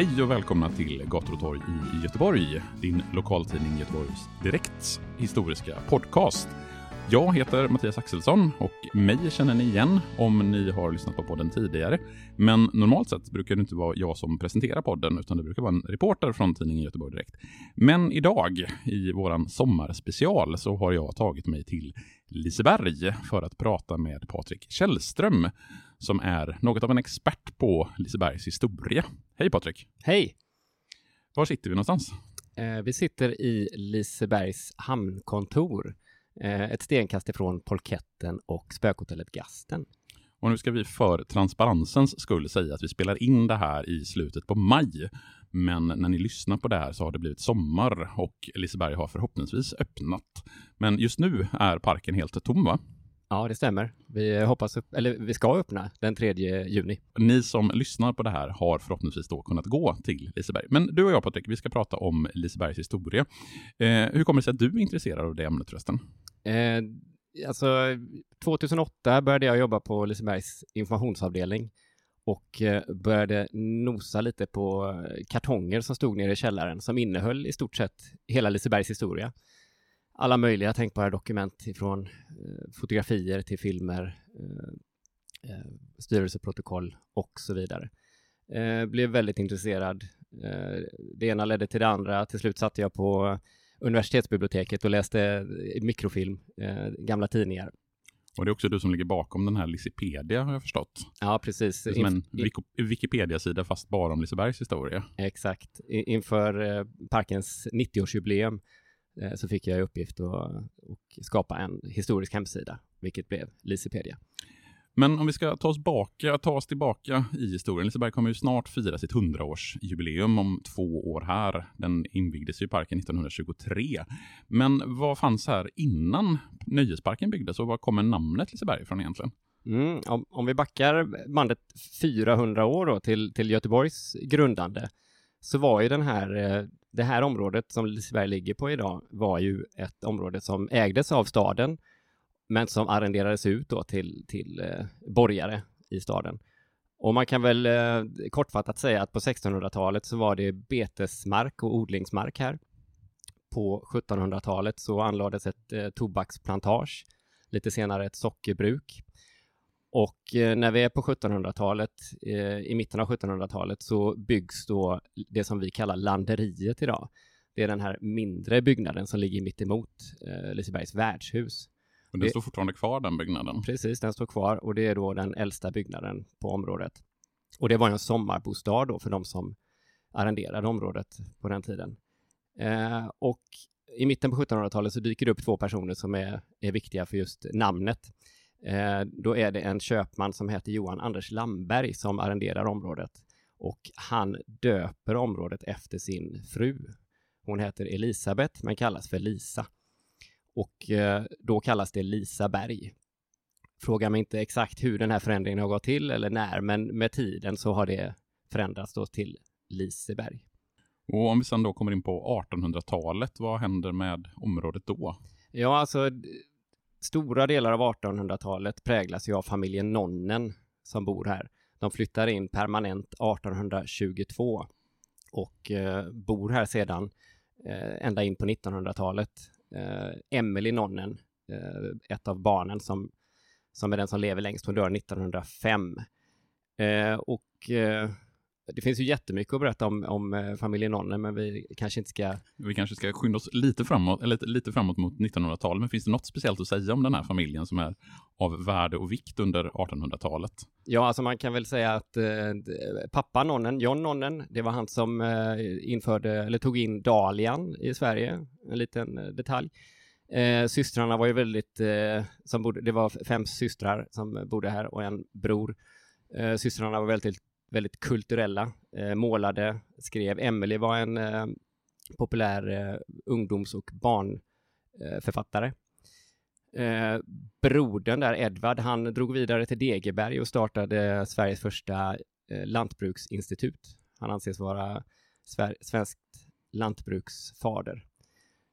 Hej och välkomna till Gator och torg i Göteborg, din lokaltidning Göteborgs Direkts historiska podcast. Jag heter Mattias Axelsson och mig känner ni igen om ni har lyssnat på podden tidigare. Men normalt sett brukar det inte vara jag som presenterar podden utan det brukar vara en reporter från tidningen Göteborg Direkt. Men idag i våran sommarspecial så har jag tagit mig till Liseberg för att prata med Patrik Källström som är något av en expert på Lisebergs historia. Hej Patrik! Hej! Var sitter vi någonstans? Eh, vi sitter i Lisebergs hamnkontor, eh, ett stenkast ifrån Polketten och spökhotellet Gasten. Och nu ska vi för transparensens skull säga att vi spelar in det här i slutet på maj. Men när ni lyssnar på det här så har det blivit sommar och Liseberg har förhoppningsvis öppnat. Men just nu är parken helt tom va? Ja, det stämmer. Vi hoppas, upp, eller vi ska öppna den 3 juni. Ni som lyssnar på det här har förhoppningsvis då kunnat gå till Liseberg. Men du och jag Patrik, vi ska prata om Lisebergs historia. Eh, hur kommer det sig att du är intresserad av det ämnet förresten? Eh, alltså, 2008 började jag jobba på Lisebergs informationsavdelning och eh, började nosa lite på kartonger som stod nere i källaren som innehöll i stort sett hela Lisebergs historia. Alla möjliga tänkbara dokument ifrån eh, fotografier till filmer, eh, eh, styrelseprotokoll och så vidare. Blev väldigt intresserad. Det ena ledde till det andra. Till slut satt jag på universitetsbiblioteket och läste mikrofilm, gamla tidningar. Och det är också du som ligger bakom den här Lisepedia har jag förstått. Ja, precis. Det är som en Wikipedia-sida fast bara om Lisebergs historia. Exakt. Inför parkens 90-årsjubileum eh, så fick jag i uppgift att och skapa en historisk hemsida, vilket blev Lisepedia. Men om vi ska ta oss, baka, ta oss tillbaka i historien. Liseberg kommer ju snart fira sitt 100-årsjubileum om två år här. Den invigdes ju i parken 1923. Men vad fanns här innan nöjesparken byggdes och var kommer namnet Liseberg ifrån egentligen? Mm, om, om vi backar bandet 400 år då till, till Göteborgs grundande så var ju den här, eh, det här området som Liseberg ligger på idag var ju ett område som ägdes av staden men som arrenderades ut då till, till eh, borgare i staden. Och man kan väl eh, kortfattat säga att på 1600-talet så var det betesmark och odlingsmark här. På 1700-talet så anlades ett eh, tobaksplantage, lite senare ett sockerbruk. Och eh, när vi är på 1700-talet, eh, i mitten av 1700-talet, så byggs då det som vi kallar landeriet idag. Det är den här mindre byggnaden som ligger mitt emot eh, Lisebergs värdshus. Och det Det- står fortfarande kvar den byggnaden. Precis, den står kvar och det är då den äldsta byggnaden på området. Och det var en sommarbostad då för de som arrenderade området på den tiden. Eh, och i mitten på 1700-talet så dyker det upp två personer som är, är viktiga för just namnet. Eh, då är det en köpman som heter Johan Anders Lamberg som arrenderar området och han döper området efter sin fru. Hon heter Elisabeth men kallas för Lisa. Och eh, då kallas det Lisaberg. Fråga mig inte exakt hur den här förändringen har gått till eller när, men med tiden så har det förändrats då till Liseberg. Och om vi sen då kommer in på 1800-talet, vad händer med området då? Ja, alltså stora delar av 1800-talet präglas ju av familjen Nonnen som bor här. De flyttar in permanent 1822 och eh, bor här sedan eh, ända in på 1900-talet. Eh, Emily Nonnen, eh, ett av barnen som, som är den som lever längst, hon dör 1905. Eh, och eh, det finns ju jättemycket att berätta om, om eh, familjen Nonnen, men vi kanske inte ska... Vi kanske ska skynda oss lite framåt, eller lite, lite framåt mot 1900-talet, men finns det något speciellt att säga om den här familjen som är av värde och vikt under 1800-talet? Ja, alltså man kan väl säga att eh, pappa Nonnen, John Nonnen, det var han som eh, införde, eller tog in dahlian i Sverige, en liten eh, detalj. Eh, systrarna var ju väldigt, eh, som bodde, det var fem systrar som bodde här och en bror. Eh, systrarna var väldigt, väldigt kulturella, eh, målade, skrev. Emelie var en eh, populär eh, ungdoms och barnförfattare. Eh, brodern där, Edvard, han drog vidare till Degeberg och startade Sveriges första eh, lantbruksinstitut. Han anses vara Sver svenskt lantbruksfader.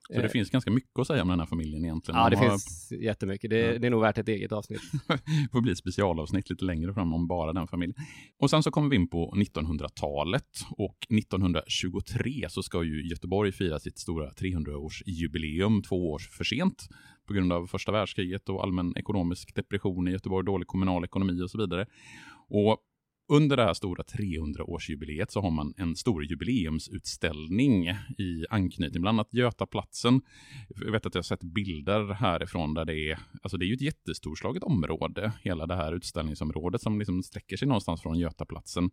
Så det Eh, finns ganska mycket att säga om den här familjen egentligen. Ja, De det har- finns jättemycket. Det, Ja. det är nog värt ett eget avsnitt. får bli ett specialavsnitt lite längre fram om bara den familjen. Och sen så kommer vi in på 1900-talet och 1923 så ska ju Göteborg fira sitt stora 300-årsjubileum två år för sent på grund av första världskriget och allmän ekonomisk depression i Göteborg, dålig kommunal ekonomi och så vidare. Och under det här stora 300-årsjubileet så har man en stor jubileumsutställning i anknytning, bland annat Götaplatsen. Jag vet att jag har sett bilder härifrån där det är, alltså det är ju ett jättestorslaget område, hela det här utställningsområdet som liksom sträcker sig någonstans från Götaplatsen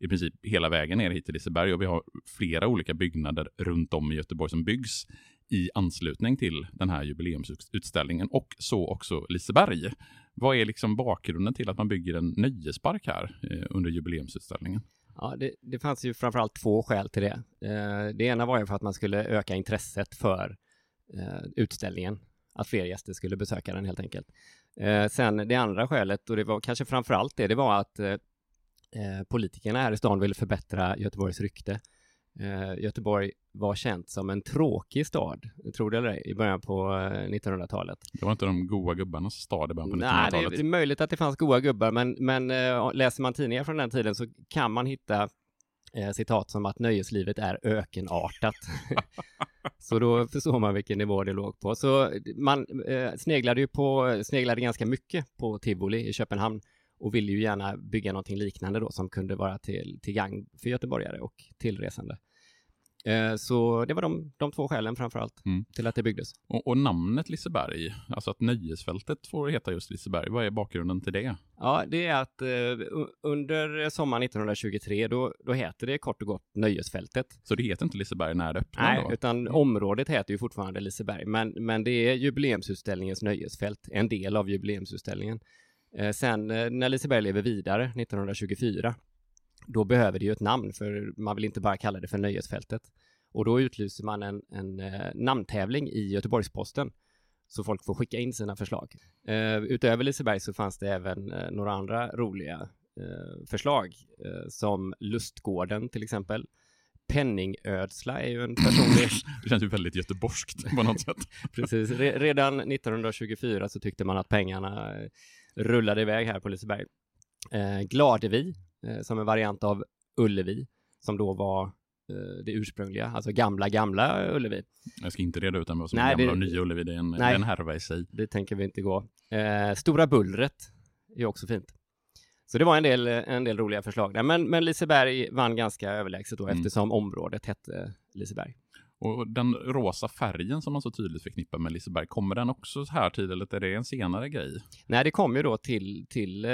i princip hela vägen ner hit till Liseberg och vi har flera olika byggnader runt om i Göteborg som byggs i anslutning till den här jubileumsutställningen och så också Liseberg. Vad är liksom bakgrunden till att man bygger en nöjespark här eh, under jubileumsutställningen? Ja, det, det fanns ju framförallt två skäl till det. Eh, det ena var ju för att man skulle öka intresset för eh, utställningen, att fler gäster skulle besöka den helt enkelt. Eh, sen det andra skälet, och det var kanske framförallt det, det var att eh, eh, politikerna här i stan ville förbättra Göteborgs rykte. Eh, Göteborg var känt som en tråkig stad, tror det eller ej, i början på eh, 1900-talet. Det var inte de goa gubbarnas stad i början på Nej, 1900-talet. det är möjligt att det fanns goda gubbar, men, men eh, läser man tidningar från den tiden så kan man hitta eh, citat som att nöjeslivet är ökenartat. så då förstår man vilken nivå det låg på. Så man eh, sneglade ju på, sneglade ganska mycket på tivoli i Köpenhamn och ville ju gärna bygga någonting liknande då som kunde vara till, till gagn för göteborgare och tillresande. Eh, så det var de, de två skälen framför allt Mm. till att det byggdes. Och, och namnet Liseberg, alltså att nöjesfältet får heta just Liseberg, vad är bakgrunden till det? Ja, det är att eh, under sommaren 1923 då, då heter det kort och gott Nöjesfältet. Så det heter inte Liseberg när det öppnar Nej, då? utan området heter ju fortfarande Liseberg, men, men det är jubileumsutställningens nöjesfält, en del av jubileumsutställningen. Eh, sen eh, när Liseberg lever vidare 1924, då behöver det ju ett namn, för man vill inte bara kalla det för Nöjesfältet. Och då utlyser man en, en eh, namntävling i Göteborgs-Posten, så folk får skicka in sina förslag. Utöver Liseberg så fanns det även några andra roliga förslag, som Lustgården till exempel. Penningödsla är ju en personlig Det känns ju väldigt göteborgskt på något sätt. Precis, Re redan 1924 så tyckte man att pengarna rullade iväg här på Liseberg. Eh, Gladevi, eh, som en variant av Ullevi, som då var eh, det ursprungliga, alltså gamla, gamla Ullevi. Jag ska inte reda ut vad som är gamla det- och nya Ullevi, det är en, Nej. en härva i sig. Det tänker vi inte gå. Eh, Stora Bullret är också fint. Så det var en del, en del roliga förslag där, men, men Liseberg vann ganska överlägset då Mm. eftersom området hette Liseberg. Och den rosa färgen som man så tydligt förknippar med Liseberg, kommer den också här tid eller är det en senare grej? Nej, det kom ju då till, till eh,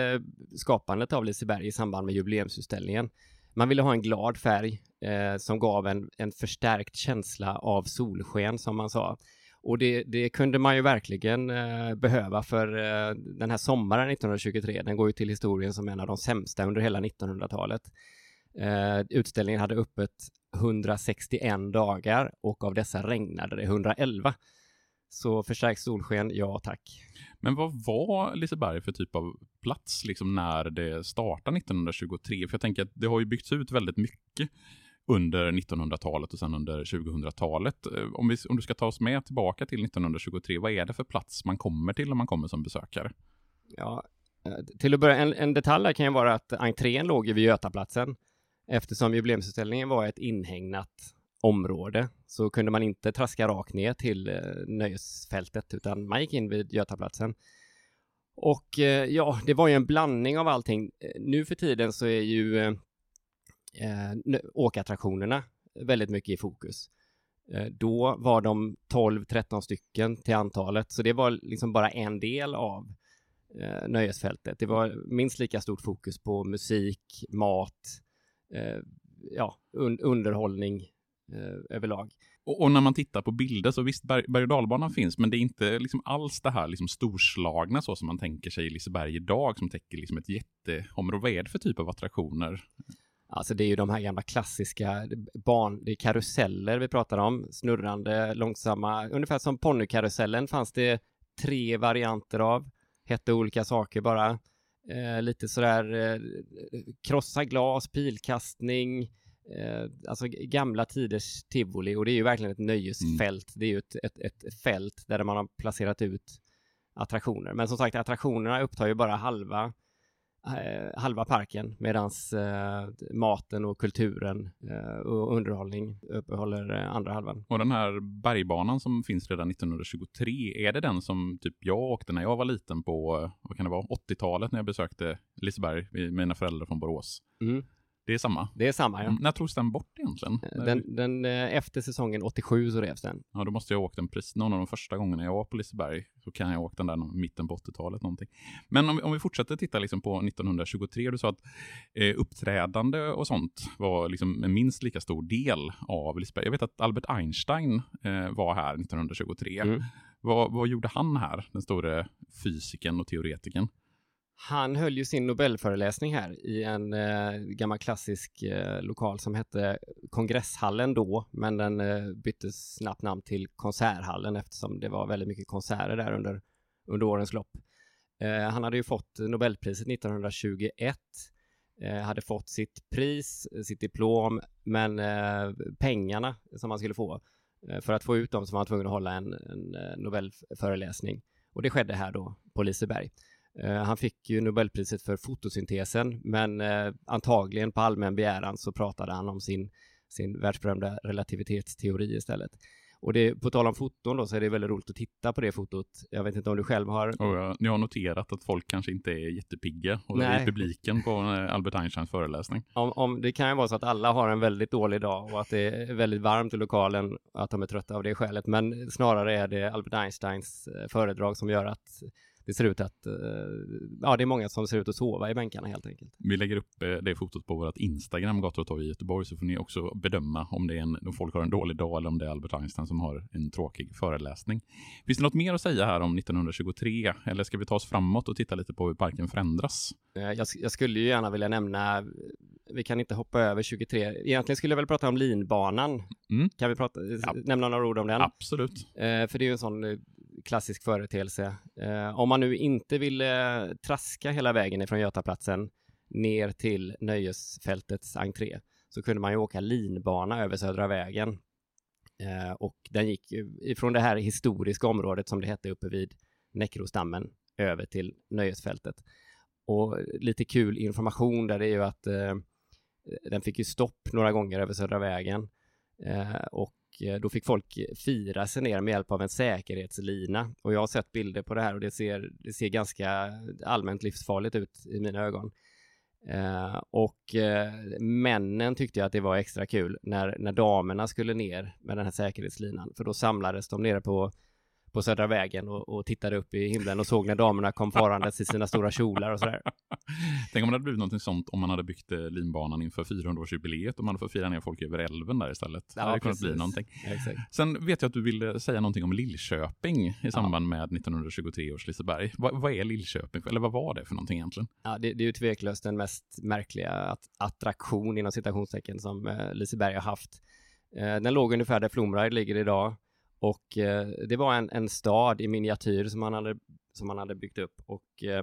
skapandet av Liseberg i samband med jubileumsutställningen. Man ville ha en glad färg eh, som gav en, en förstärkt känsla av solsken, som man sa. Och det, det kunde man ju verkligen eh, behöva, för eh, den här sommaren 1923, den går ju till historien som en av de sämsta under hela 1900-talet. Eh, utställningen hade öppet 161 dagar och av dessa regnade det 111. Så förstärkt solsken, ja tack. Men vad var Liseberg för typ av plats liksom när det startade 1923? För jag tänker att det har ju byggts ut väldigt mycket under 1900-talet och sen under 2000-talet. Eh, Om, vi, om du ska ta oss med tillbaka till 1923, vad är det för plats man kommer till om man kommer som besökare? Ja, eh, till att börja, en, en detalj kan ju vara att entrén låg ju vid Götaplatsen. Eftersom jubileumsutställningen var ett inhägnat område så kunde man inte traska rakt ner till eh, nöjesfältet utan man gick in vid Götaplatsen. Och eh, ja, det var ju en blandning av allting. Eh, nu för tiden så är ju eh, eh, åkattraktionerna väldigt mycket i fokus. Eh, då var de 12-13 stycken till antalet, så det var liksom bara en del av eh, nöjesfältet. Det var minst lika stort fokus på musik, mat, eh, ja, un underhållning eh, överlag. Och, och, när man tittar på bilder så visst, berg, berg och dalbanan finns, men det är inte liksom alls det här liksom storslagna så som man tänker sig i Liseberg idag, som täcker liksom ett jätteområde. Vad är det för typ av attraktioner? Alltså det är ju de här gamla klassiska barn, det är karuseller vi pratar om, snurrande, långsamma, ungefär som ponnykarusellen fanns det tre varianter av, hette olika saker bara. Eh, lite sådär eh, krossa glas, pilkastning, eh, alltså gamla tiders tivoli och det är ju verkligen ett nöjesfält. Mm. Det är ju ett, ett, ett, fält där man har placerat ut attraktioner. Men som sagt, attraktionerna upptar ju bara halva halva parken medan eh, maten och kulturen eh, och underhållning uppehåller eh, andra halvan. Och den här bergbanan som finns redan 1923, är det den som typ jag åkte när jag var liten på, vad kan det vara, 80-talet när jag besökte Liseberg med mina föräldrar från Borås? Mm. Det är samma? Det är samma, ja. Mm, när togs den bort egentligen? Eh, den, den, eh, efter säsongen 87 så revs den. Ja, då måste jag ha åkt den precis någon av de första gångerna jag var på Liseberg. Så kan jag ha åkt den där mitten på 80-talet någonting. Men om vi, om vi fortsätter titta liksom på 1923, du sa att eh, uppträdande och sånt var liksom en minst lika stor del av Liseberg. Jag vet att Albert Einstein eh, var här 1923. Mm. Vad, vad gjorde han här, den store fysiken och teoretikern? Han höll ju sin Nobelföreläsning här i en eh, gammal klassisk eh, lokal som hette Kongresshallen då, men den eh, bytte snabbt namn till Konserthallen eftersom det var väldigt mycket konserter där under, under årens lopp. Eh, han hade ju fått Nobelpriset 1921, eh, hade fått sitt pris, eh, sitt diplom, men eh, pengarna som han skulle få, eh, för att få ut dem så var han tvungen att hålla en, en eh, Nobelföreläsning. Och det skedde här då på Liseberg. Eh, han fick ju Nobelpriset för fotosyntesen, men eh, antagligen på allmän begäran så pratade han om sin, sin världsberömda relativitetsteori istället. Och det, på tal om foton då, så är det väldigt roligt att titta på det fotot. Jag vet inte om du själv har... Oh ja, jag har noterat att folk kanske inte är jättepigga och i publiken på eh, Albert Einsteins föreläsning. Om, om, det kan ju vara så att alla har en väldigt dålig dag och att det är väldigt varmt i lokalen och att de är trötta av det skälet. Men snarare är det Albert Einsteins föredrag som gör att det ser ut att, eh, ja det är många som ser ut att sova i bänkarna helt enkelt. Vi lägger upp eh, det fotot på vårt Instagram, Gator och torg i Göteborg, så får ni också bedöma om, det är en, om folk har en dålig dag eller om det är Albert Einstein som har en tråkig föreläsning. Finns det något mer att säga här om 1923 eller ska vi ta oss framåt och titta lite på hur parken förändras? Eh, jag, jag skulle ju gärna vilja nämna, vi kan inte hoppa över 23, egentligen skulle jag väl prata om linbanan. Mm. Kan vi prata, ja. nämna några ord om den? Absolut. för det är ju en sån klassisk företeelse. Eh, om man nu inte vill eh, traska hela vägen ifrån Götaplatsen ner till nöjesfältets entré så kunde man ju åka linbana över Södra vägen. Eh, och den gick ifrån det här historiska området som det hette uppe vid Näckrosdammen över till nöjesfältet. Och lite kul information där det är ju att eh, den fick ju stopp några gånger över Södra vägen. Eh, och Eh, då fick folk eh, fira sig ner med hjälp av en säkerhetslina. Och jag har sett bilder på det här och det ser, det ser ganska allmänt livsfarligt ut i mina ögon. Eh, och eh, männen tyckte att det var extra kul när, när damerna skulle ner med den här säkerhetslinan, för då samlades de nere på på Södra vägen och, och, tittade upp i himlen och såg när damerna kom farandes i sina stora kjolar och sådär. Tänk om det hade blivit något sånt om man hade byggt eh, linbanan inför 400-årsjubileet och man hade fått fira ner folk över älven där istället. Ja, det hade kunnat bli någonting. Ja, Sen vet jag att du ville säga någonting om Lillköping i samband ja. med 1923 års Liseberg. Va, vad är Lillköping? Eller vad var det för någonting egentligen? Ja, det, det är ju tveklöst den mest märkliga att, attraktion inom citationstecken som eh, Liseberg har haft. Eh, den låg ungefär där Flumride ligger idag och eh, det var en, en stad i miniatyr som man hade, som man hade byggt upp och eh,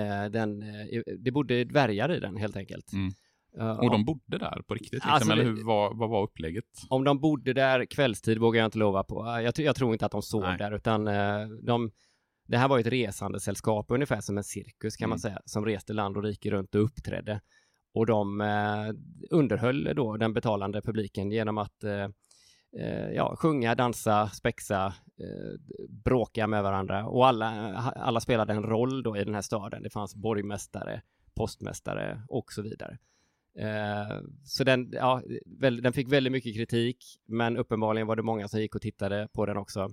eh den, eh, det bodde dvärgar i den helt enkelt. Mm. Uh, och de bodde där på riktigt? Liksom, alltså, eller hur, vad, vad var upplägget? Om de bodde där kvällstid vågar jag inte lova på. Jag, jag tror inte att de sov Nej. där, utan uh, de, det här var ett resandesällskap, ungefär som en cirkus kan mm. man säga, som reste land och rike runt och uppträdde. Och de uh, underhöll då den betalande publiken genom att eh, Eh, ja, sjunga, dansa, spexa, eh, bråka med varandra och alla, alla spelade en roll då i den här staden. Det fanns borgmästare, postmästare och så vidare. Eh, så den, ja, den fick väldigt mycket kritik, men uppenbarligen var det många som gick och tittade på den också.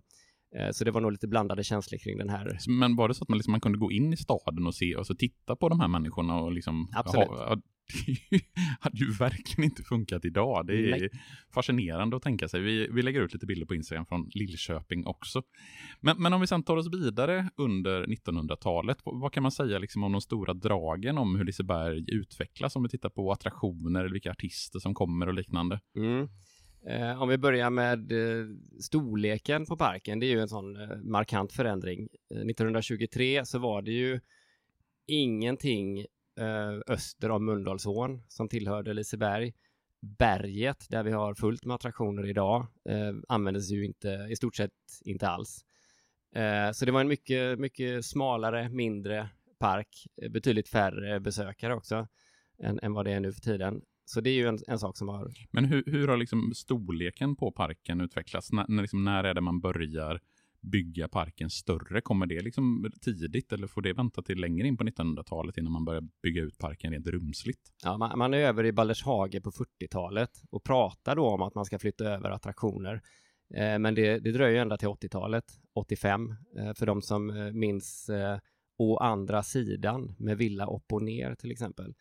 Eh, så det var nog lite blandade känslor kring den här. Men var det så att man, liksom, man kunde gå in i staden och se och så titta på de här människorna och liksom... Absolut. Ha, det hade ju verkligen inte funkat idag. Det är Nej. fascinerande att tänka sig. Vi, vi lägger ut lite bilder på Instagram från Lillköping också. Men, men om vi sen tar oss vidare under 1900-talet, vad kan man säga liksom om de stora dragen om hur Liseberg utvecklas? Om vi tittar på attraktioner eller vilka artister som kommer och liknande. Mm. Eh, om vi börjar med eh, storleken på parken, det är ju en sån eh, markant förändring. Eh, 1923 så var det ju ingenting eh, öster om Mölndalsån som tillhörde Liseberg. Berget, där vi har fullt med attraktioner idag, eh, användes ju inte, i stort sett inte alls. Eh, så det var en mycket, mycket smalare, mindre park, eh, betydligt färre besökare också än, än vad det är nu för tiden. Så det är ju en, en sak som har Men hur, hur har liksom storleken på parken utvecklats? När, när, liksom, när är det man börjar bygga parken större? Kommer det liksom tidigt eller får det vänta till längre in på 1900-talet innan man börjar bygga ut parken rent rumsligt? Ja, man, man är över i Baldershage på 40-talet och pratar då om att man ska flytta över attraktioner. Eh, men det, det dröjer ända till 80-talet, 85, eh, för de som eh, minns eh, Å andra sidan med Villa upp och ner till exempel.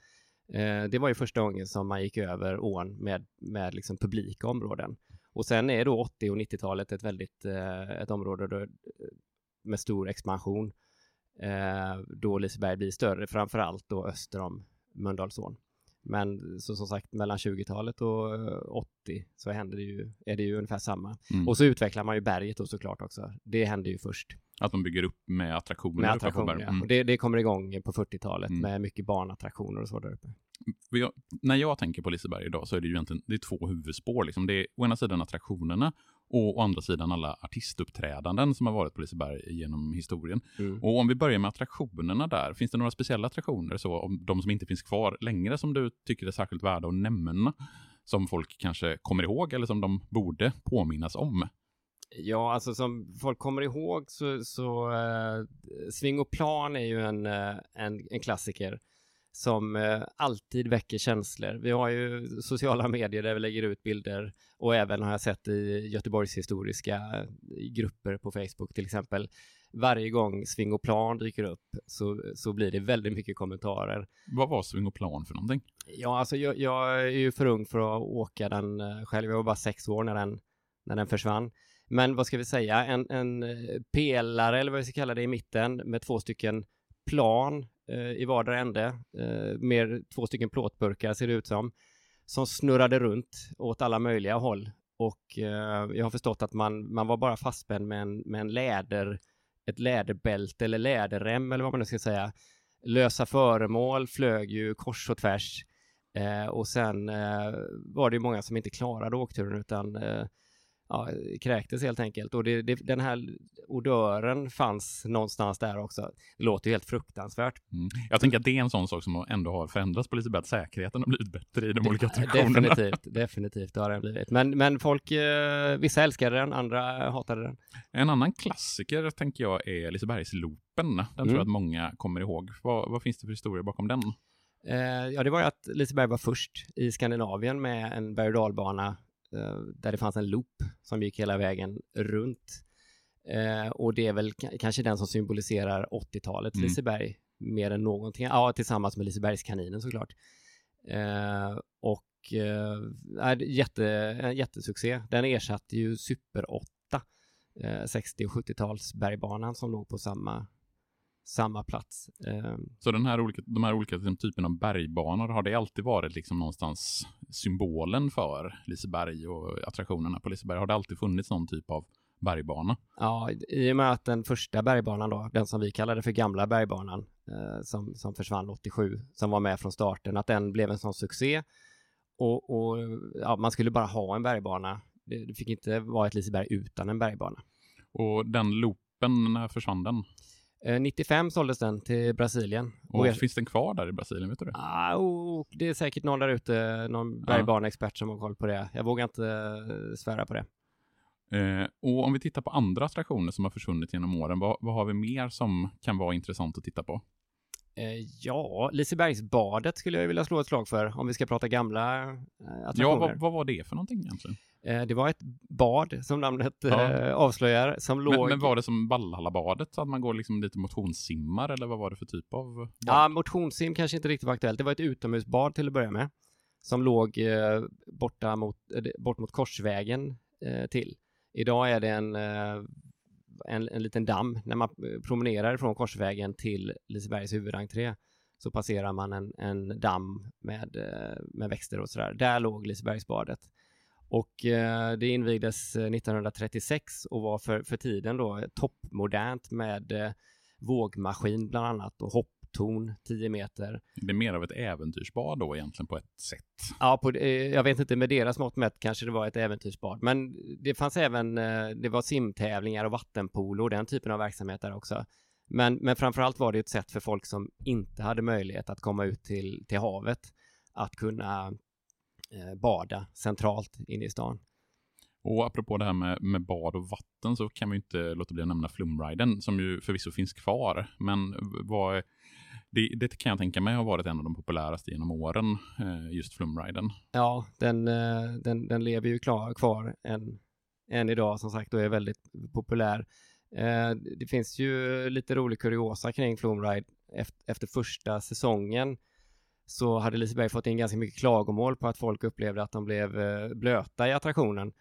Eh, det var ju första gången som man gick över ån med, med liksom publika områden. Och sen är då 80 och 90-talet ett väldigt, eh, ett område eh, med stor expansion. Eh, då Liseberg blir större, framför allt då öster om Mölndalsån. Men så som sagt mellan 20-talet och eh, 80 så händer det ju, är det ju ungefär samma. Mm. Och så utvecklar man ju berget då såklart också. Det händer ju först Att man bygger upp med attraktioner. med attraktioner. berg. Ja. Mm. Och det, det kommer igång på 40-talet Mm. med mycket barnattraktioner och så där uppe. Jag, när jag tänker på Liseberg idag så är det ju egentligen det är två huvudspår. Liksom. Det är å ena sidan attraktionerna och å andra sidan alla artistuppträdanden som har varit på Liseberg genom historien. Mm. Och om vi börjar med attraktionerna där, finns det några speciella attraktioner, så om de som inte finns kvar längre, som du tycker är särskilt värda att nämna? Som folk kanske kommer ihåg eller som de borde påminnas om? Ja, alltså som folk kommer ihåg så, så eh, Sving och plan är ju en, eh, en, en klassiker som eh, alltid väcker känslor. Vi har ju sociala medier där vi lägger ut bilder och även har jag sett i Göteborgs historiska eh, grupper på Facebook till exempel. Varje gång Sving och plan dyker upp så, så blir det väldigt mycket kommentarer. Vad var Swing och plan för någonting? Ja, alltså jag, jag är ju för ung för att åka den eh, själv. Jag var bara sex år när den, när den försvann. Men vad ska vi säga, en, en pelare eller vad vi ska kalla det i mitten med två stycken plan Eh, i vardera ände, eh, med två stycken plåtburkar ser det ut som, som snurrade runt åt alla möjliga håll. Och eh, jag har förstått att man, man var bara fastspänd med en, med en läder, ett läderbälte eller läderrem eller vad man nu ska säga. Lösa föremål flög ju kors och tvärs. Eh, och sen eh, var det ju många som inte klarade åkturen utan eh, ja, kräktes helt enkelt. Och det, det, den här odören fanns någonstans där också. Det låter ju helt fruktansvärt. Mm. Jag tänker att det är en sån sak som ändå har förändrats på Liseberg, att säkerheten har blivit bättre i de olika attraktionerna. Definitivt, definitivt, det har den blivit. Men, men folk, eh, vissa älskade den, andra hatade den. En annan klassiker tänker jag är Lisebergsloopen. Den tror Mm. jag att många kommer ihåg. Vad, vad finns det för historia bakom den? Eh, ja, det var ju att Liseberg var först i Skandinavien med en berg och dalbana där det fanns en loop som gick hela vägen runt. Eh, och det är väl kanske den som symboliserar 80-talet Mm. Liseberg mer än någonting. Ja, tillsammans med Lisebergskaninen såklart. Eh, och eh, är jätte, en jättesuccé. Den ersatte ju Super 8, eh, 60 och 70-tals bergbanan som låg på samma, samma plats. Eh, Så den här olika, de här olika liksom, typerna av bergbanor, har det alltid varit liksom någonstans symbolen för Liseberg och attraktionerna på Liseberg? Har det alltid funnits någon typ av bergbana? Ja, i och med att den första bergbanan då, den som vi kallade för gamla bergbanan, eh, som, som försvann 87, som var med från starten, att den blev en sån succé. Och, och ja, man skulle bara ha en bergbana. Det, det fick inte vara ett Liseberg utan en bergbana. Och den loopen, när försvann den? Eh, 95 såldes den till Brasilien. Och jag, finns den kvar där i Brasilien, vet du det? ah, oh, det är säkert någon där ute, någon bergbaneexpert som har koll på det. Jag vågar inte eh, svära på det. Eh, och om vi tittar på andra attraktioner som har försvunnit genom åren, vad, vad har vi mer som kan vara intressant att titta på? Eh, ja, Lisebergsbadet skulle jag vilja slå ett slag för om vi ska prata gamla eh, attraktioner. Ja, vad, vad var det för någonting egentligen? Eh, det var ett bad, som namnet Ja. eh, avslöjar, som låg... Men, men var det som Valhallabadet? Så att man går liksom och motionssimmar eller vad var det för typ av bad? Ja, motionssim kanske inte riktigt var aktuellt. Det var ett utomhusbad till att börja med. Som låg eh, borta mot, eh, bort mot Korsvägen eh, till. Idag är det en, eh, en, en liten damm. När man eh, promenerar från Korsvägen till Lisebergs huvudentré så passerar man en, en damm med, eh, med växter och sådär. Där låg Lisebergsbadet. Och eh, det invigdes eh, 1936 och var för, för tiden då toppmodernt med eh, vågmaskin bland annat och hopp hopptorn 10 meter. Det är mer av ett äventyrsbad då egentligen på ett sätt. Ja, på, eh, jag vet inte med deras mått mätt kanske det var ett äventyrsbad, men det fanns även, eh, det var simtävlingar och vattenpolo och den typen av verksamhet där också. Men, men framförallt var det ett sätt för folk som inte hade möjlighet att komma ut till, till havet att kunna eh, bada centralt inne i stan. Och apropå det här med, med bad och vatten så kan vi inte låta bli att nämna Flumriden som ju förvisso finns kvar. Men vad, det, det kan jag tänka mig har varit en av de populäraste genom åren, eh, just Flumriden. Ja, den, eh, den, den lever ju klar, kvar än, än idag som sagt och är väldigt populär. Eh, det finns ju lite rolig kuriosa kring Flumride. Efter, första säsongen så hade Liseberg fått in ganska mycket klagomål på att folk upplevde att de blev blöta i attraktionen.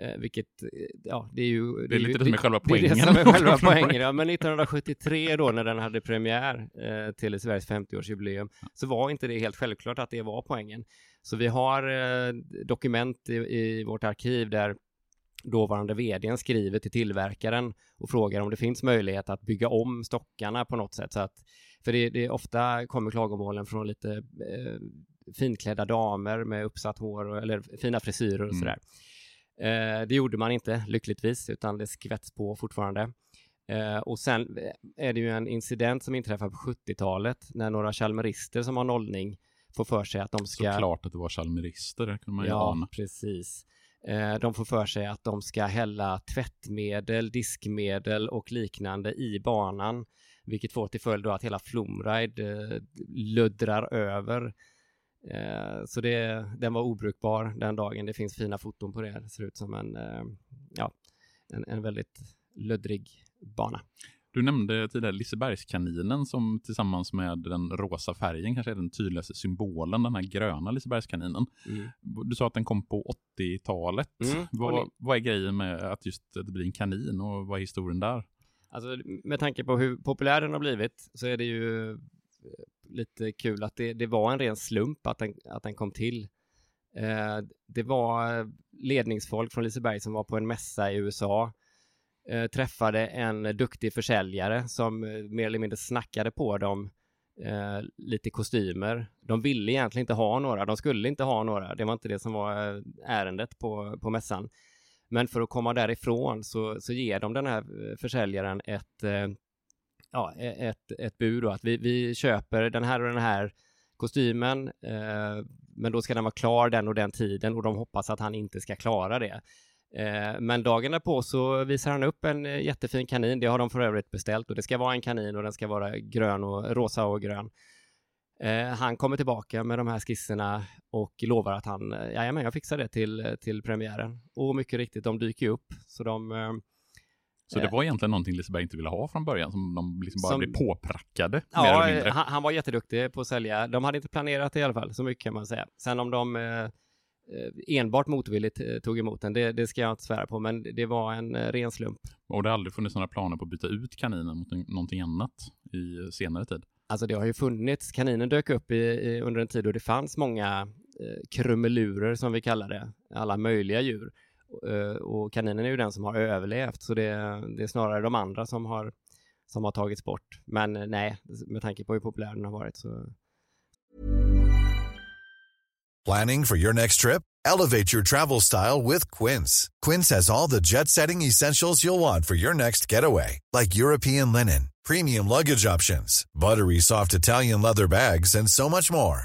Eh, vilket, eh, ja, det är ju... Det är ju- lite det som är själva Det är det poängen. som är själva poängen, ja. Men 1973 då när den hade premiär eh, till Lisebergs 50-årsjubileum så var inte det helt självklart att det var poängen. Så vi har eh, dokument i, i vårt arkiv där dåvarande vdn skriver till tillverkaren och frågar om det finns möjlighet att bygga om stockarna på något sätt. Så att, för det, det ofta kommer klagomålen från lite eh, finklädda damer med uppsatt hår och, eller fina frisyrer och Mm. sådär. Eh, det gjorde man inte lyckligtvis, utan det skvätts på fortfarande. Eh, och sen är det ju en incident som inträffar på 70-talet när några chalmerister som har nollning får för sig att de ska... Såklart att det var chalmerister, det kunde man ju Ja, ana. precis. Eh, De får för sig att de ska hälla tvättmedel, diskmedel och liknande i banan, vilket får till följd då att hela Flumride eh, luddrar över. Eh, Så det, den var obrukbar den dagen. Det finns fina foton på det. Det ser ut som en, eh, ja, en, en väldigt löddrig bana. Du nämnde tidigare Lisebergskaninen som tillsammans med den rosa färgen kanske är den tydligaste symbolen, den här gröna Lisebergskaninen. Du sa att den kom på 80-talet. Mm, Vad, vad är grejen med att just det blir en kanin och vad är historien där? Alltså med tanke på hur populär den har blivit så är det ju lite kul att det, det var en ren slump att den, att den kom till. Eh, det var ledningsfolk från Liseberg som var på en mässa i USA, eh, träffade en duktig försäljare som eh, mer eller mindre snackade på dem eh, lite kostymer. De ville egentligen inte ha några, de skulle inte ha några, det var inte det som var eh, ärendet på, på mässan. Men för att komma därifrån så, så ger de den här eh, försäljaren ett, eh, ja, e-, ett, ett bud då, att vi, vi köper den här och den här kostymen, eh, men då ska den vara klar den och den tiden och de hoppas att han inte ska klara det. Eh, men dagen därpå så visar han upp en eh, jättefin kanin, det har de för övrigt beställt och det ska vara en kanin och den ska vara grön och rosa och grön. Eh, han kommer tillbaka med de här skisserna och lovar att han, eh, jajamän, jag fixar det till, eh, till premiären. Och mycket riktigt, de dyker ju upp. Så de, eh, så det Eh. var egentligen någonting Liseberg inte ville ha från början, som de liksom bara Som- blev påprackade. mer ja, eller mindre. han, han var jätteduktig på att sälja. De hade inte planerat det i alla fall, så mycket kan man säga. Sen om de eh, eh, enbart motvilligt eh, tog emot den, det, det ska jag inte svära på, men det var en eh, ren slump. Och det har aldrig funnits några planer på att byta ut kaninen mot någonting annat i senare tid. Alltså det har ju funnits, kaninen dök upp i, i, under en tid då det fanns många eh, krumelurer som vi kallar det, alla möjliga djur. Eh, och kaninen är ju den som har överlevt, så det, det är snarare de andra som har, som har tagits bort. Men eh, nej, med tanke på hur populär den har varit så Planning for your next trip? Elevate your travel style with Quince. Quince has all the jet setting essentials you'll want for your next getaway, like European linen, premium luggage options, buttery soft Italian leather bags, and so much more.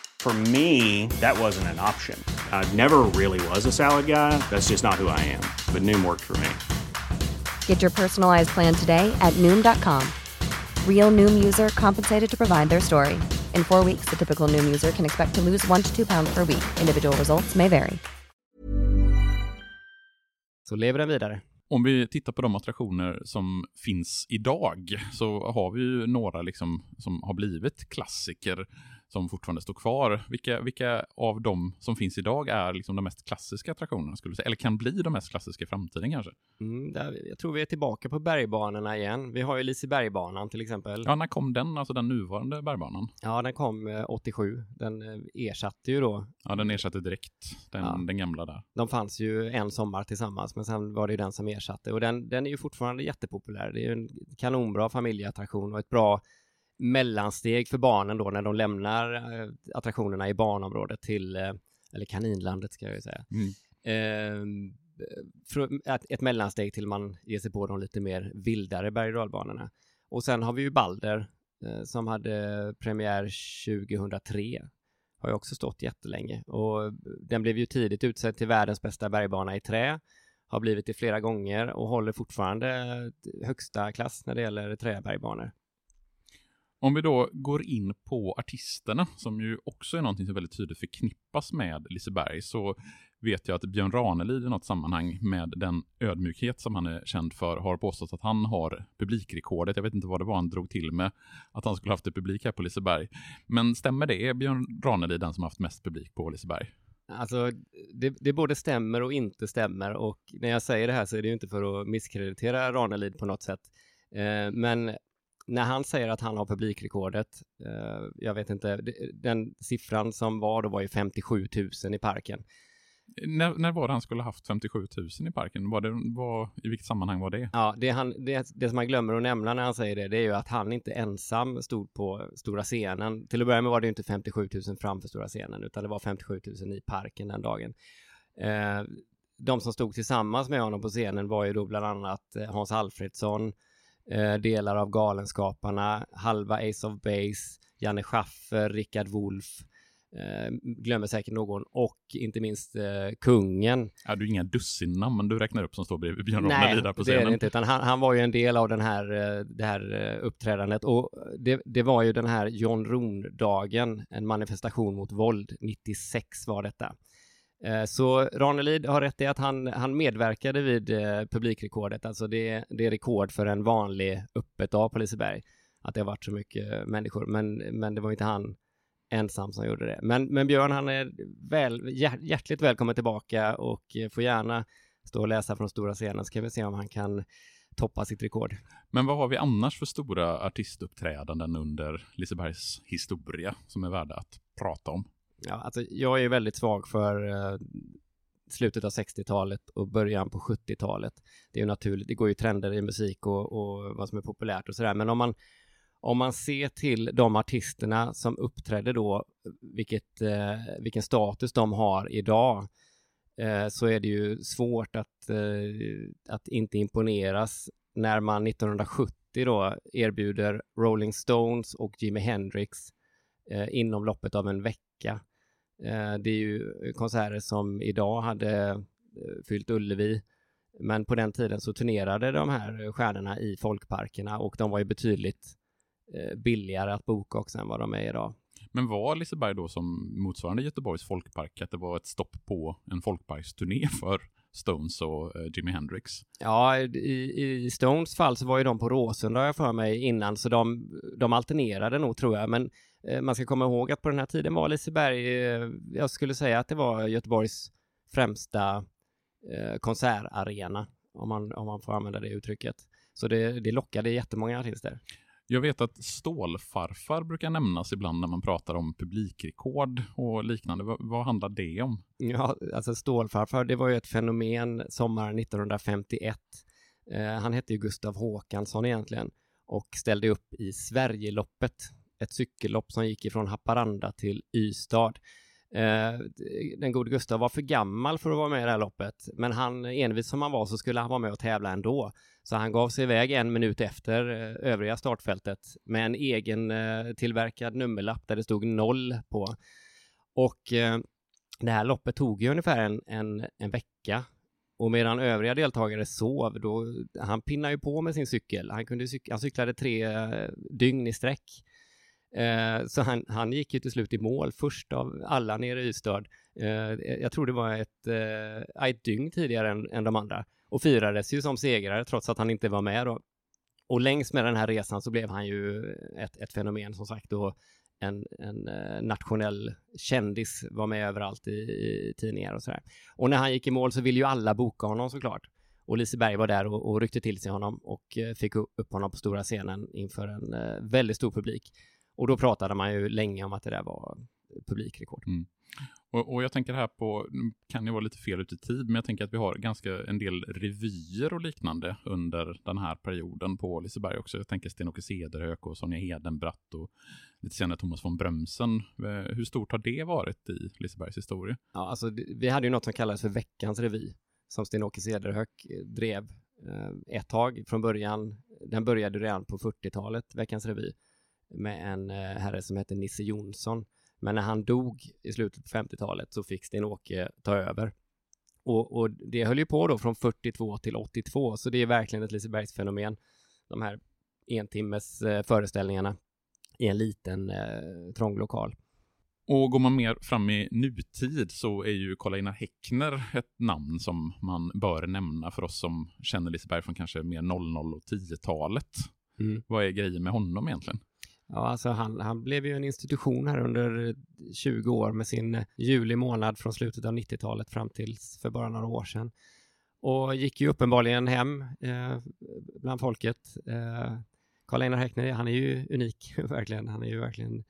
For me, that wasn't an option. I never really was a salad guy. That's just not who I am. But Noom worked for me. Get your personalized plan today at Noom.com. Real Noom user compensated to provide their story. In four weeks, the typical Noom user can expect to lose one to two pounds per week. Individual results may vary. Så lever den vidare. Om vi tittar på de attraktioner som finns idag så har vi ju några liksom som har blivit klassiker som fortfarande står kvar. Vilka, vilka av dem som finns idag är liksom de mest klassiska attraktionerna skulle säga? Eller kan bli de mest klassiska i framtiden kanske? Mm, där, jag tror vi är tillbaka på bergbanorna igen. Vi har ju Lisebergbanan till exempel. Ja, när kom den, alltså den nuvarande bergbanan? Ja, den kom eh, 87. Den eh, ersatte ju då. Ja, den ersatte direkt den, Ja. den gamla där. De fanns ju en sommar tillsammans, men sen var det ju den som ersatte. Och den, den är ju fortfarande jättepopulär. Det är ju en kanonbra familjeattraktion och ett bra mellansteg för barnen då när de lämnar eh, attraktionerna i barnområdet till, eh, eller kaninlandet ska jag ju säga. Mm. Eh, för, ett, ett mellansteg till man ger sig på de lite mer vildare berg och. Och sen har vi ju Balder eh, som hade premiär 2003. Har ju också stått jättelänge och den blev ju tidigt utsedd till världens bästa bergbana i trä. Har blivit det flera gånger och håller fortfarande högsta klass när det gäller träbergbanor. Om vi då går in på artisterna, som ju också är någonting som väldigt tydligt förknippas med Liseberg, så vet jag att Björn Ranelid i något sammanhang med den ödmjukhet som han är känd för har påstått att han har publikrekordet. Jag vet inte vad det var han drog till med, att han skulle haft det publik här på Liseberg. Men stämmer det? Är Björn Ranelid den som haft mest publik på Liseberg? Alltså, det, det både stämmer och inte stämmer och när jag säger det här så är det ju inte för att misskreditera Ranelid på något sätt. Eh, men när han säger att han har publikrekordet, eh, jag vet inte, den siffran som var då var ju 57 000 i parken. När, när var det han skulle haft 57 000 i parken? Var det, var, I vilket sammanhang var det? Ja, det, han, det, det som man glömmer att nämna när han säger det, det är ju att han inte ensam stod på stora scenen. Till att börja med var det inte 57 000 framför stora scenen, utan det var 57 000 i parken den dagen. Eh, de som stod tillsammans med honom på scenen var ju då bland annat eh, Hans Alfredsson, eh, delar av Galenskaparna, halva Ace of Base, Janne Schaffer, Rickard Wolff, eh, glömmer säkert någon, och inte minst eh, kungen Ja, du är inga dussin namn du räknar upp som står bredvid Björn Nej, där på det är scenen. det inte, utan han, han var ju en del av den här, eh, det här eh, uppträdandet och det, det var ju den här John Rohn-dagen, en manifestation mot våld, 96 var detta. Eh, så Ranelid har rätt i att han, han medverkade vid eh, publikrekordet, alltså det, det är rekord för en vanlig öppet dag på Liseberg, att det har varit så mycket människor, men, men det var inte han ensam som gjorde det. Men, men Björn, han är väl, hjärtligt välkommen tillbaka och eh, får gärna stå och läsa från stora scenen, så kan vi se om han kan toppa sitt rekord. Men vad har vi annars för stora artistuppträdanden under Lisebergs historia som är värda att prata om? Ja, alltså jag är väldigt svag för eh, slutet av 60-talet och början på 70-talet. Det är ju naturligt, det går ju trender i musik och, och vad som är populärt och sådär, men om man om man ser till de artisterna som uppträdde då, vilket, eh, vilken status de har idag, eh, så är det ju svårt att, eh, att inte imponeras när man 1970 då erbjuder Rolling Stones och Jimi Hendrix eh, inom loppet av en vecka. Eh, det är ju konserter som idag hade eh, fyllt Ullevi, men på den tiden så turnerade de här stjärnorna i folkparkerna och de var ju betydligt eh, billigare att boka också än vad de är idag. Men var Liseberg då som motsvarande Göteborgs folkpark, att det var ett stopp på en folkparksturné för Stones och Jimi Hendrix? Ja, i, i Stones fall så var ju de på Råsunda har jag för mig innan, så de, de alternerade nog tror jag, men man ska komma ihåg att på den här tiden var Liseberg, eh, jag skulle säga att det var Göteborgs främsta eh, konsertarena, om man, om man får använda det uttrycket. Så det, det lockade jättemånga artister. Jag vet att stålfarfar brukar nämnas ibland när man pratar om publikrekord och liknande. Vad, vad handlar det om? Ja, alltså Stålfarfar, det var ju ett fenomen sommaren 1951. Eh, han hette ju Gustav Håkansson egentligen. och ställde upp i Sverigeloppet, ett cykellopp som gick ifrån Haparanda till Ystad. Eh, den gode Gustav var för gammal för att vara med i det här loppet, men han, envis som han var, så skulle han vara med och tävla ändå. Så han gav sig iväg en minut efter eh, övriga startfältet med en egen eh, tillverkad nummerlapp där det stod noll på. Och eh, det här loppet tog ju ungefär en, en, en vecka och medan övriga deltagare sov, då, han pinnade ju på med sin cykel. Han, kunde cyk han cyklade tre eh, dygn i sträck. Eh, så han, han gick ju till slut i mål först av alla nere i Ystad. Eh, jag tror det var ett, eh, ett dygn tidigare än, än de andra och firades ju som segrare trots att han inte var med då. Och längs med den här resan så blev han ju ett, ett fenomen som sagt och en, en eh, nationell kändis var med överallt i, i tidningar och sådär. Och när han gick i mål så ville ju alla boka honom såklart. Och Liseberg var där och, och ryckte till sig honom och eh, fick upp honom på stora scenen inför en eh, väldigt stor publik. Och då pratade man ju länge om att det där var publikrekord. Mm. Och, och, jag tänker här på, kan ju vara lite fel ute i tid, men jag tänker att vi har ganska en del revyer och liknande under den här perioden på Liseberg också. Jag tänker Sten-Åke Cederhök och Sonja Hedenbratt och lite senare Thomas von Brömsen. Eh, hur stort har det varit i Lisebergs historia? Ja, alltså vi hade ju något som kallades för veckans revy som Sten-Åke Cederhök eh, drev eh, ett tag från början. Den började redan på 40-talet, veckans revy, med en herre som hette Nisse Jonsson men när han dog i slutet på 50-talet så fick Sten-Åke ta över. Och, och, det höll ju på då från 42 till 82, så det är verkligen ett Lisebergsfenomen. De här entimmes eh, föreställningarna i en liten eh, trång lokal. Och går man mer fram i nutid så är ju Karl-Einar Häckner ett namn som man bör nämna för oss som känner Liseberg från kanske mer 00 och 10-talet. Mm. Vad är grejen med honom egentligen? Ja, alltså han, han blev ju en institution här under 20 år med sin juli månad från slutet av 90-talet fram till för bara några år sedan. Och gick ju uppenbarligen hem eh, bland folket. Eh, Karl-Einar Häckner, han är ju unik, verkligen. Han är ju verkligen,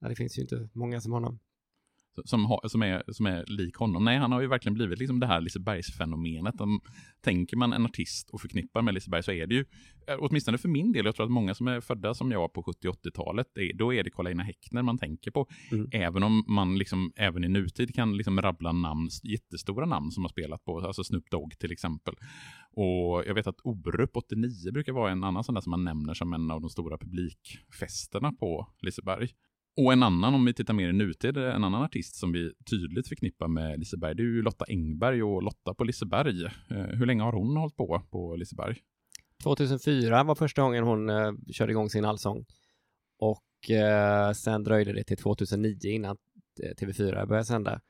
ja, det finns ju inte många som honom som, ha, som, är, som är lik honom. Nej, han har ju verkligen blivit liksom det här Lisebergsfenomenet. Om, tänker man en artist och förknippar med Liseberg så är det ju, eh, åtminstone för min del, jag tror att många som är födda som jag på 70-80-talet, då är det Karl-Einar Häckner man tänker på. Mm. Även om man liksom, även i nutid kan liksom rabbla namn, jättestora namn som har spelat på, alltså Snoop Dogg till exempel. Och jag vet att Orup 89 brukar vara en annan sån där som man nämner som en av de stora publikfesterna på Liseberg. Och en annan, om vi tittar mer i nutid, en annan artist som vi tydligt förknippar med Liseberg, det är ju Lotta Engberg och Lotta på Liseberg. Eh, hur länge har hon hållit på på Liseberg? 2004 var första gången hon eh, körde igång sin allsång. Och eh, sen dröjde det till 2009 innan eh, TV4 började sända.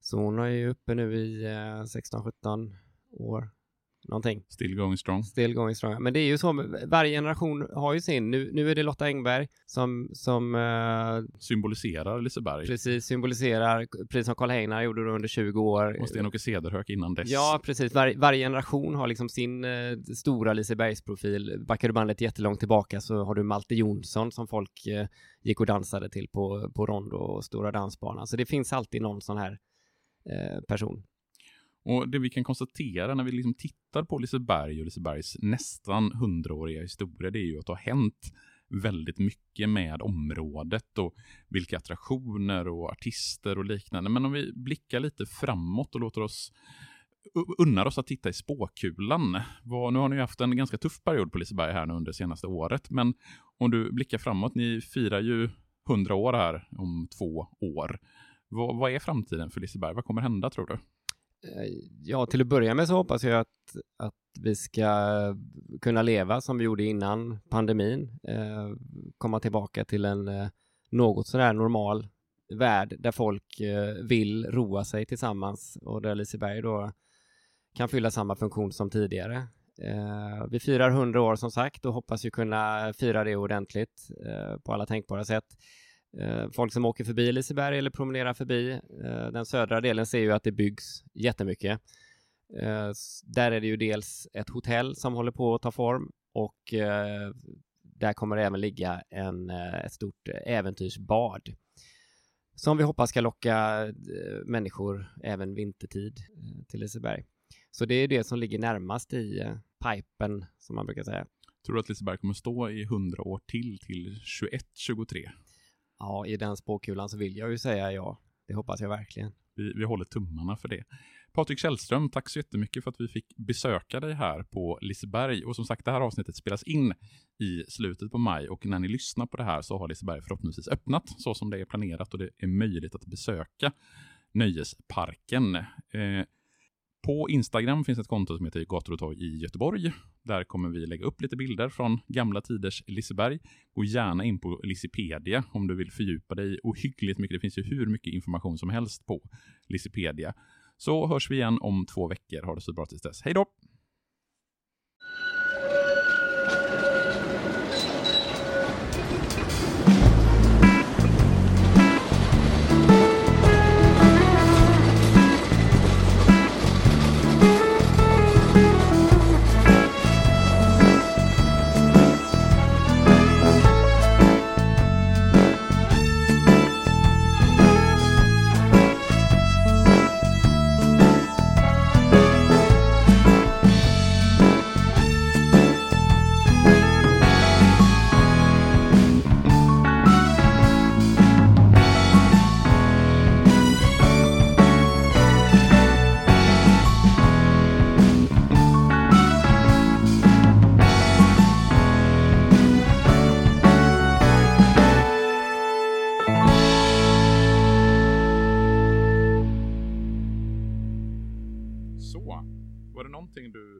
Så hon är ju uppe nu i eh, 16-17 år någonting. Still going strong. Still going strong. Men det är ju så, varje generation har ju sin. Nu, nu är det Lotta Engberg som... som uh, symboliserar Liseberg. Precis, symboliserar, precis som Karl Heinar gjorde då under 20 år. Och Sten-Åke Cederhök innan dess. Ja, precis. Var, varje generation har liksom sin uh, stora Lisebergsprofil. Backar du bandet jättelångt tillbaka så har du Malte Jonsson som folk uh, gick och dansade till på, på Rondo och Stora Dansbanan. Så det finns alltid någon sån här person. Och det vi kan konstatera när vi liksom tittar på Liseberg och Lisebergs nästan hundraåriga historia, det är ju att det har hänt väldigt mycket med området och vilka attraktioner och artister och liknande. Men om vi blickar lite framåt och låter oss unnar oss att titta i spåkulan. Nu har ni haft en ganska tuff period på Liseberg här nu under senaste året, men om du blickar framåt, ni firar ju hundra år här om två år. Vad, vad är framtiden för Liseberg? Vad kommer hända tror du? Eh, ja, till att börja med så hoppas jag att, att vi ska kunna leva som vi gjorde innan pandemin. Eh, komma tillbaka till en eh, något sådär normal värld där folk eh, vill roa sig tillsammans och där Liseberg då kan fylla samma funktion som tidigare. Eh, vi firar 100 år som sagt och hoppas ju kunna fira det ordentligt eh, på alla tänkbara sätt. Eh, folk som åker förbi Liseberg eller promenerar förbi eh, den södra delen ser ju att det byggs jättemycket. Eh, där är det ju dels ett hotell som håller på att ta form och där kommer det även ligga en, ett stort äventyrsbad som vi hoppas ska locka människor även vintertid till Liseberg. Så det är det som ligger närmast i pipen, som man brukar säga. Tror du att Liseberg kommer stå i 100 år till, till 21-23? Ja, i den spåkulan så vill jag ju säga ja. Det hoppas jag verkligen. Vi, vi håller tummarna för det. Patrik Källström, tack så jättemycket för att vi fick besöka dig här på Liseberg. Och som sagt, det här avsnittet spelas in i slutet på maj och när ni lyssnar på det här så har Liseberg förhoppningsvis öppnat så som det är planerat och det är möjligt att besöka nöjesparken. Eh, på Instagram finns ett konto som heter Gator och torg i Göteborg. Där kommer vi lägga upp lite bilder från gamla tiders Liseberg. Gå gärna in på Lisepedia om du vill fördjupa dig ohyggligt mycket. Det finns ju hur mycket information som helst på Lisepedia. Så hörs vi igen om två veckor. Ha det så bra tills dess. Hej då!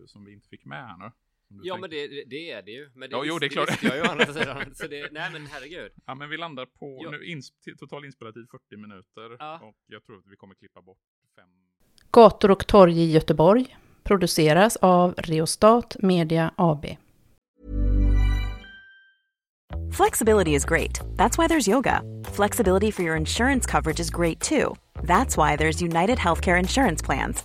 Som vi inte fick med här nu? Ja, tänkte- men det, det är det ju. Men det, Ja, jo, det är klart. visste jag ju andra sidan. Så det, nej, men herregud. Ja, men vi landar på Ja. nu ins total inspelningstid 40 minuter Ja. och jag tror att vi kommer klippa bort fem. Gator och torg i Göteborg produceras av Reostat Media AB. Flexibility is great. That's why there's yoga. Flexibility for your insurance coverage is great too. That's why there's United Healthcare Insurance Plans.